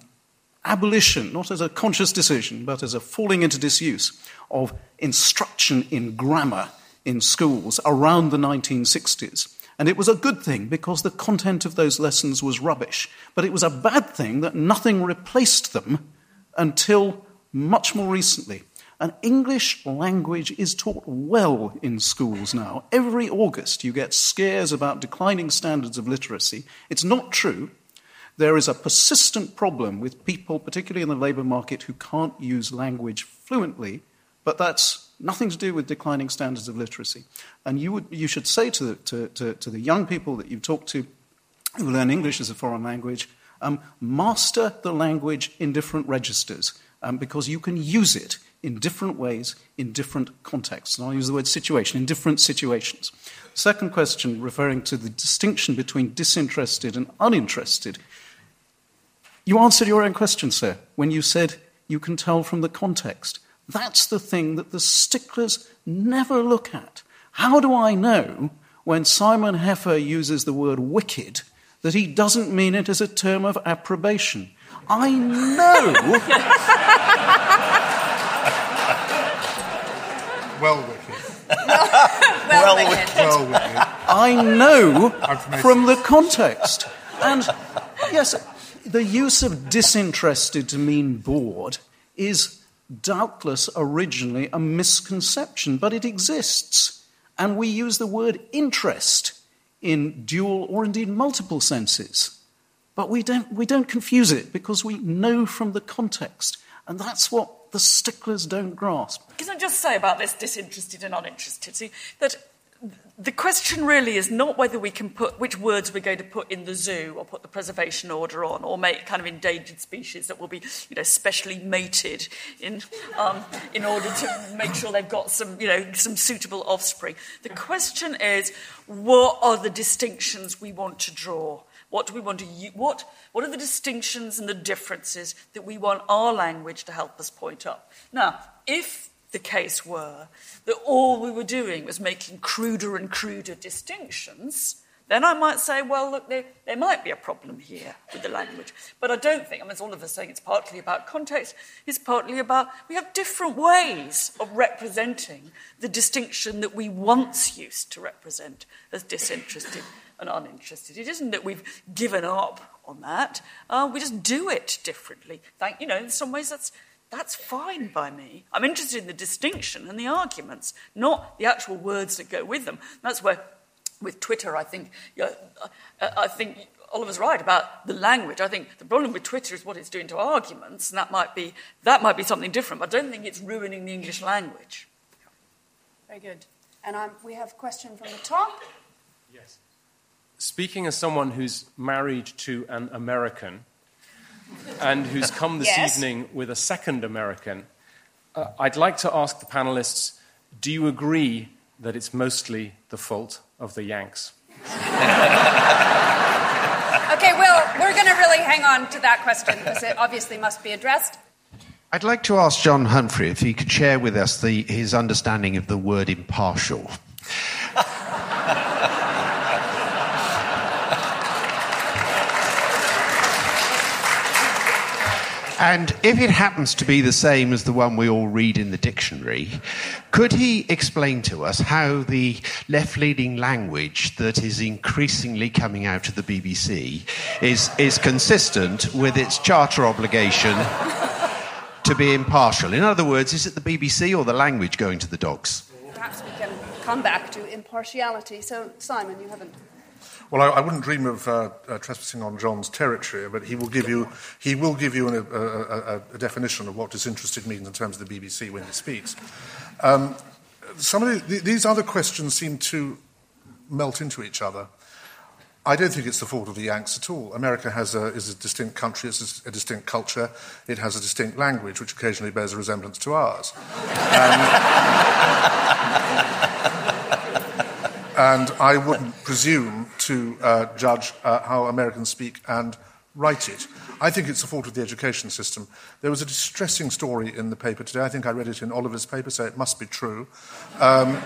abolition, not as a conscious decision, but as a falling into disuse of instruction in grammar in schools around the 1960s. And it was a good thing because the content of those lessons was rubbish. But it was a bad thing that nothing replaced them until much more recently. And English language is taught well in schools now. Every August you get scares about declining standards of literacy. It's not true. There is a persistent problem with people, particularly in the labour market, who can't use language fluently, but that's nothing to do with declining standards of literacy. And you, would, you should say to the, to, to, to the young people that you talk to who learn English as a foreign language, um, master the language in different registers. um, because you can use it in different ways in different contexts. And I'll use the word situation in different situations. Second question, referring to the distinction between disinterested and uninterested. You answered your own question, sir, when you said you can tell from the context. That's the thing that the sticklers never look at. How do I know when Simon Heffer uses the word wicked that he doesn't mean it as a term of approbation? I know. well, wicked. well, Well, wicked. Well, wicked. I know from the context. And yes, the use of disinterested to mean bored is doubtless originally a misconception, but it exists. And we use the word interest in dual or indeed multiple senses. But we don't, we don't confuse it because we know from the context. And that's what the sticklers don't grasp. Can I just say about this disinterested and uninterested? See, that the question really is not whether we can put which words we're going to put in the zoo or put the preservation order on or make kind of endangered species that will be, you know, specially mated in, um, in order to make sure they've got some, you know, some suitable offspring. The question is, what are the distinctions we want to draw? What do we want to what what are the distinctions and the differences that we want our language to help us point up? Now, if the case were that all we were doing was making cruder and cruder distinctions, then I might say, well, look, there, there might be a problem here with the language. But I don't think, I mean, as all of us saying, it's partly about context, it's partly about we have different ways of representing the distinction that we once used to represent as disinterested and uninterested. It isn't that we've given up on that, uh, we just do it differently. Thank, you know, in some ways that's that's fine by me. I'm interested in the distinction and the arguments, not the actual words that go with them. That's where, with Twitter, I think, you know, I, I think Oliver's right about the language. I think the problem with Twitter is what it's doing to arguments, and that might be that might be something different. But I don't think it's ruining the English language. Very good. And um, we have a question from the top. Yes. Speaking as someone who's married to an American and who's come this Yes. evening with a second American, uh, I'd like to ask the panelists do you agree that it's mostly the fault of the Yanks? Okay, well, we're going to really hang on to that question because it obviously must be addressed. I'd like to ask John Humphrey if he could share with us the, his understanding of the word impartial. And if it happens to be the same as the one we all read in the dictionary, could he explain to us how the left leaning language that is increasingly coming out of the BBC is, is consistent with its charter obligation to be impartial? In other words, is it the BBC or the language going to the dogs? Perhaps we can come back to impartiality. So, Simon, you haven't. Well, I, I wouldn't dream of uh, uh, trespassing on John's territory, but he will give you, he will give you an, a, a, a, definition of what disinterested means in terms of the BBC when he speaks. Um, some of the, these other questions seem to melt into each other. I don't think it's the fault of the Yanks at all. America a, is a distinct country, it's a, distinct culture, it has a distinct language, which occasionally bears a resemblance to ours. And I wouldn't presume to uh, judge uh, how Americans speak and write it. I think it's the fault of the education system. There was a distressing story in the paper today. I think I read it in Oliver's paper, so it must be true. Um,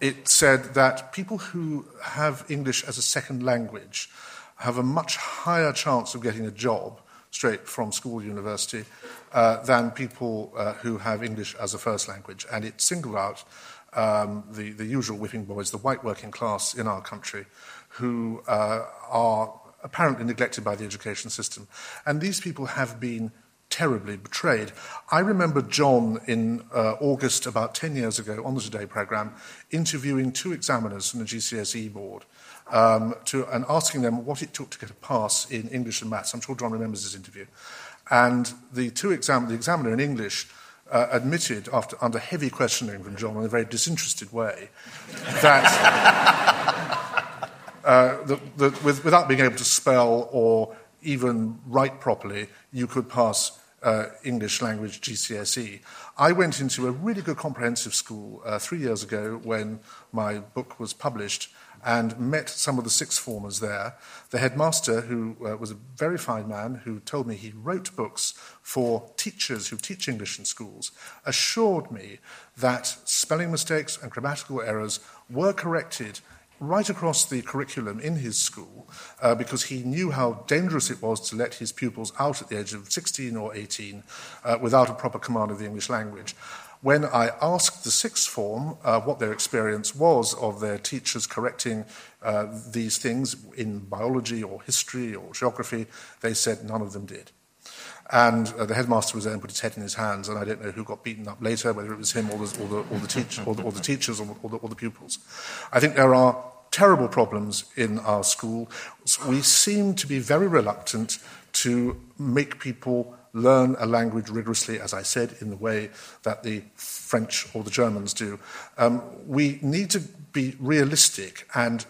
it said that people who have English as a second language have a much higher chance of getting a job straight from school university uh, than people uh, who have English as a first language. And it singled out um, the, the usual whipping boys, the white working class in our country, who uh, are apparently neglected by the education system. And these people have been terribly betrayed. I remember John in uh, August, about 10 years ago, on the Today programme, interviewing two examiners from the GCSE board um, to, and asking them what it took to get a pass in English and maths. I'm sure John remembers this interview. And the, two exam- the examiner in English uh, admitted, after, under heavy questioning from John in a very disinterested way, that, uh, that, that with, without being able to spell or even write properly, you could pass uh, English language GCSE. I went into a really good comprehensive school uh, three years ago when my book was published and met some of the sixth formers there. The headmaster, who uh, was a very fine man, who told me he wrote books for teachers who teach English in schools, assured me that spelling mistakes and grammatical errors were corrected right across the curriculum in his school uh, because he knew how dangerous it was to let his pupils out at the age of 16 or 18 uh, without a proper command of the English language. When I asked the sixth form uh, what their experience was of their teachers correcting uh, these things in biology or history or geography, they said none of them did. And uh, the headmaster was there and put his head in his hands, and I don't know who got beaten up later, whether it was him or the, or the, or the, teach, or the, or the teachers or, or, the, or the pupils. I think there are terrible problems in our school. We seem to be very reluctant to make people learn a language rigorously, as I said, in the way that the French or the Germans do. Um, we need to be realistic and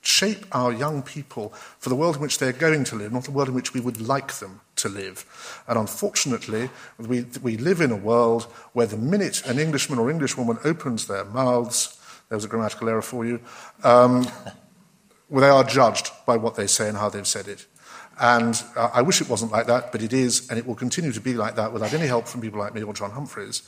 shape our young people for the world in which they're going to live, not the world in which we would like them to live. And unfortunately, we, we live in a world where the minute an Englishman or Englishwoman opens their mouths, there was a grammatical error for you, um, well, they are judged by what they say and how they've said it. And uh, I wish it wasn't like that, but it is, and it will continue to be like that without any help from people like me or John Humphrys.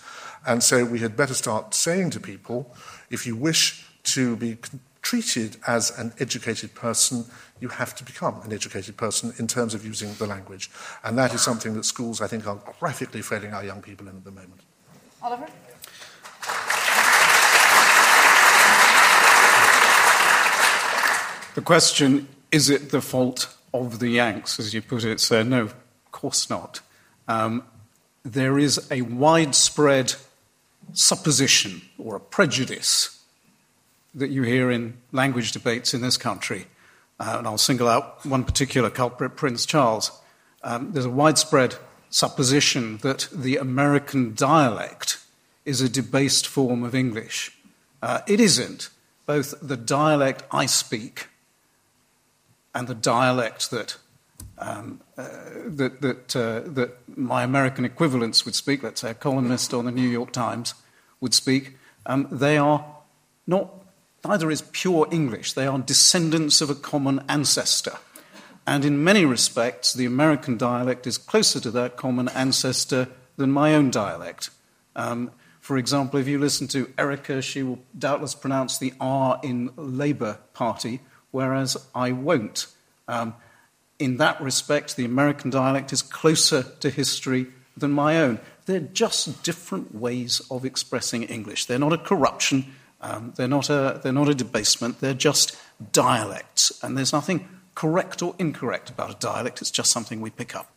And so we had better start saying to people if you wish to be treated as an educated person, you have to become an educated person in terms of using the language. And that is something that schools, I think, are graphically failing our young people in at the moment. Oliver? The question is it the fault of the Yanks, as you put it, sir? No, of course not. Um, there is a widespread supposition or a prejudice that you hear in language debates in this country, uh, and I'll single out one particular culprit, Prince Charles. Um, there's a widespread supposition that the American dialect is a debased form of English. Uh, it isn't. Both the dialect I speak and the dialect that um, uh, that, that, uh, that my American equivalents would speak, let's say a columnist on the New York Times would speak, um, they are not neither is pure English. They are descendants of a common ancestor. And in many respects, the American dialect is closer to that common ancestor than my own dialect. Um, for example, if you listen to Erica, she will doubtless pronounce the R in Labour Party, whereas I won't. Um, in that respect, the American dialect is closer to history than my own. They're just different ways of expressing English. They're not a corruption, um, they're, not a, they're not a debasement, they're just dialects. And there's nothing correct or incorrect about a dialect, it's just something we pick up.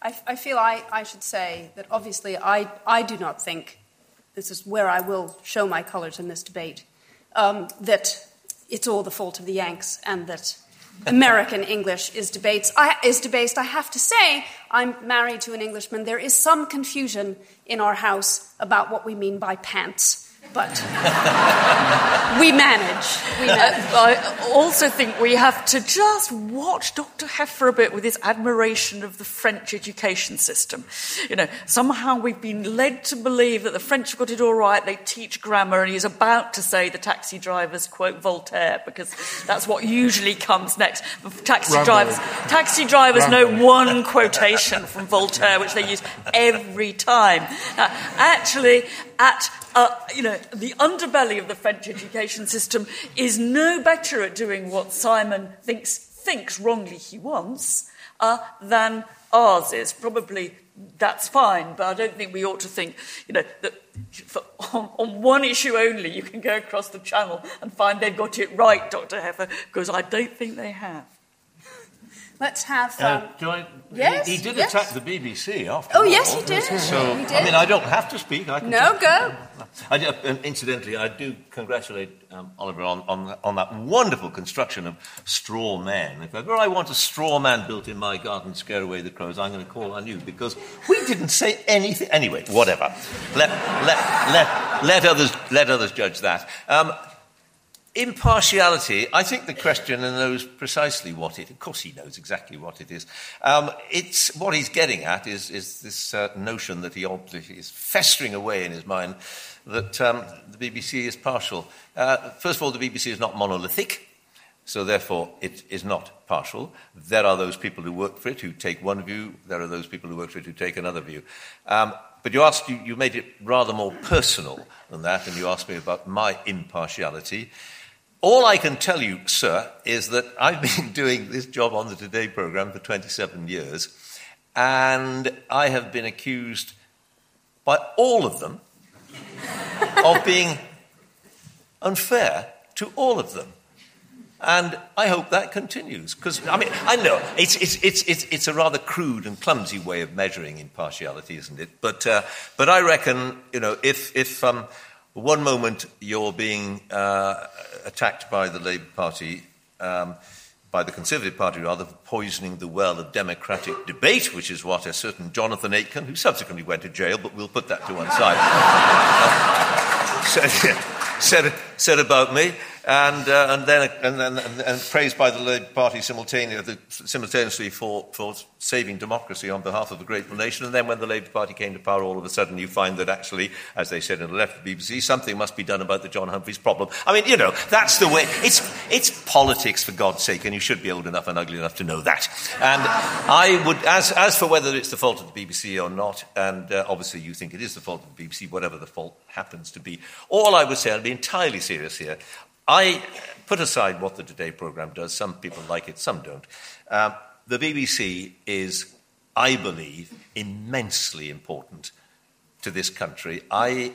I, I feel I, I should say that obviously I, I do not think, this is where I will show my colours in this debate, um, that it's all the fault of the Yanks and that American English is, debates, I, is debased. I have to say, I'm married to an Englishman. There is some confusion in our house about what we mean by pants but we manage. We uh, manage. I also think we have to just watch Dr. Heffer a bit with his admiration of the French education system. You know, somehow we've been led to believe that the French have got it all right, they teach grammar, and he's about to say the taxi drivers quote Voltaire, because that's what usually comes next. Taxi Rimbaud. drivers, taxi drivers Rimbaud. know one quotation from Voltaire, which they use every time. Now, actually, at uh, you know, the underbelly of the French education system is no better at doing what Simon thinks, thinks wrongly he wants uh, than ours is. Probably that's fine, but I don't think we ought to think, you know, that for, on, on, one issue only you can go across the channel and find they've got it right, Dr. Heffer, because I don't think they have. Let's have. Um, uh, I, yes, he, he did yes. attack the BBC after Oh, yes, he did. So, he did. I mean, I don't have to speak. I can no, go. I, uh, incidentally, I do congratulate um, Oliver on, on, on, that wonderful construction of straw men. If ever I want a straw man built in my garden to scare away the crows, I'm going to call on you because we didn't say anything. Anyway, whatever. Let, let, let, let, others, let others judge that. Um, impartiality, I think the questioner knows precisely what it. Of course, he knows exactly what it is. Um, it's what he's getting at is, is this uh, notion that he obviously is festering away in his mind that um, the BBC is partial. Uh, first of all, the BBC is not monolithic. So, therefore, it is not partial. There are those people who work for it who take one view, there are those people who work for it who take another view. Um, but you, asked, you, you made it rather more personal than that, and you asked me about my impartiality. All I can tell you, sir, is that I've been doing this job on the Today programme for 27 years, and I have been accused by all of them of being unfair to all of them. And I hope that continues. Because, I mean, I know it's, it's, it's, it's, it's a rather crude and clumsy way of measuring impartiality, isn't it? But, uh, but I reckon, you know, if, if um, one moment you're being uh, attacked by the Labour Party, um, by the Conservative Party rather, for poisoning the well of democratic debate, which is what a certain Jonathan Aitken, who subsequently went to jail, but we'll put that to one side, uh, said, said, said about me and, uh, and then and, and, and, praised by the Labour Party simultaneously, simultaneously for, for saving democracy on behalf of a grateful nation. And then when the Labour Party came to power, all of a sudden you find that actually, as they said in the left of the BBC, something must be done about the John Humphrys problem. I mean, you know, that's the way. It's, it's politics, for God's sake, and you should be old enough and ugly enough to know that. And I would, as, as for whether it's the fault of the BBC or not, and uh, obviously you think it is the fault of the BBC, whatever the fault happens to be, all I would say, I'll be entirely serious here, I put aside what the Today programme does. Some people like it, some don't. Um, the BBC is, I believe, immensely important to this country. I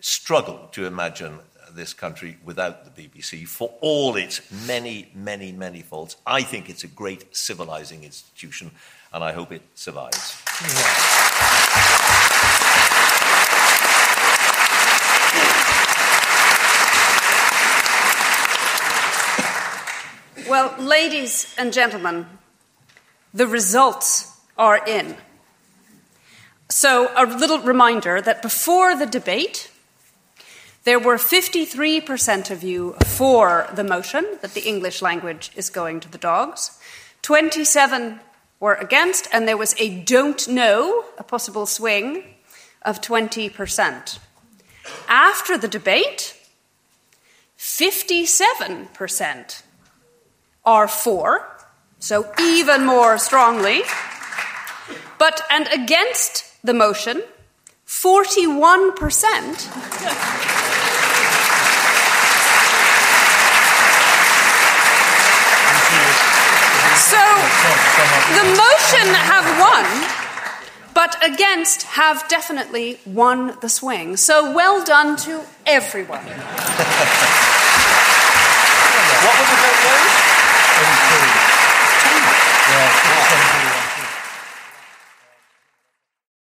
struggle to imagine this country without the BBC for all its many, many, many faults. I think it's a great civilizing institution, and I hope it survives. Yeah. Well, ladies and gentlemen, the results are in. So, a little reminder that before the debate, there were 53% of you for the motion that the English language is going to the dogs, 27 were against, and there was a don't know, a possible swing of 20%. After the debate, 57% are for, so even more strongly. But, and against the motion, 41%. so the motion have won, but against have definitely won the swing. So well done to everyone. Obrigado.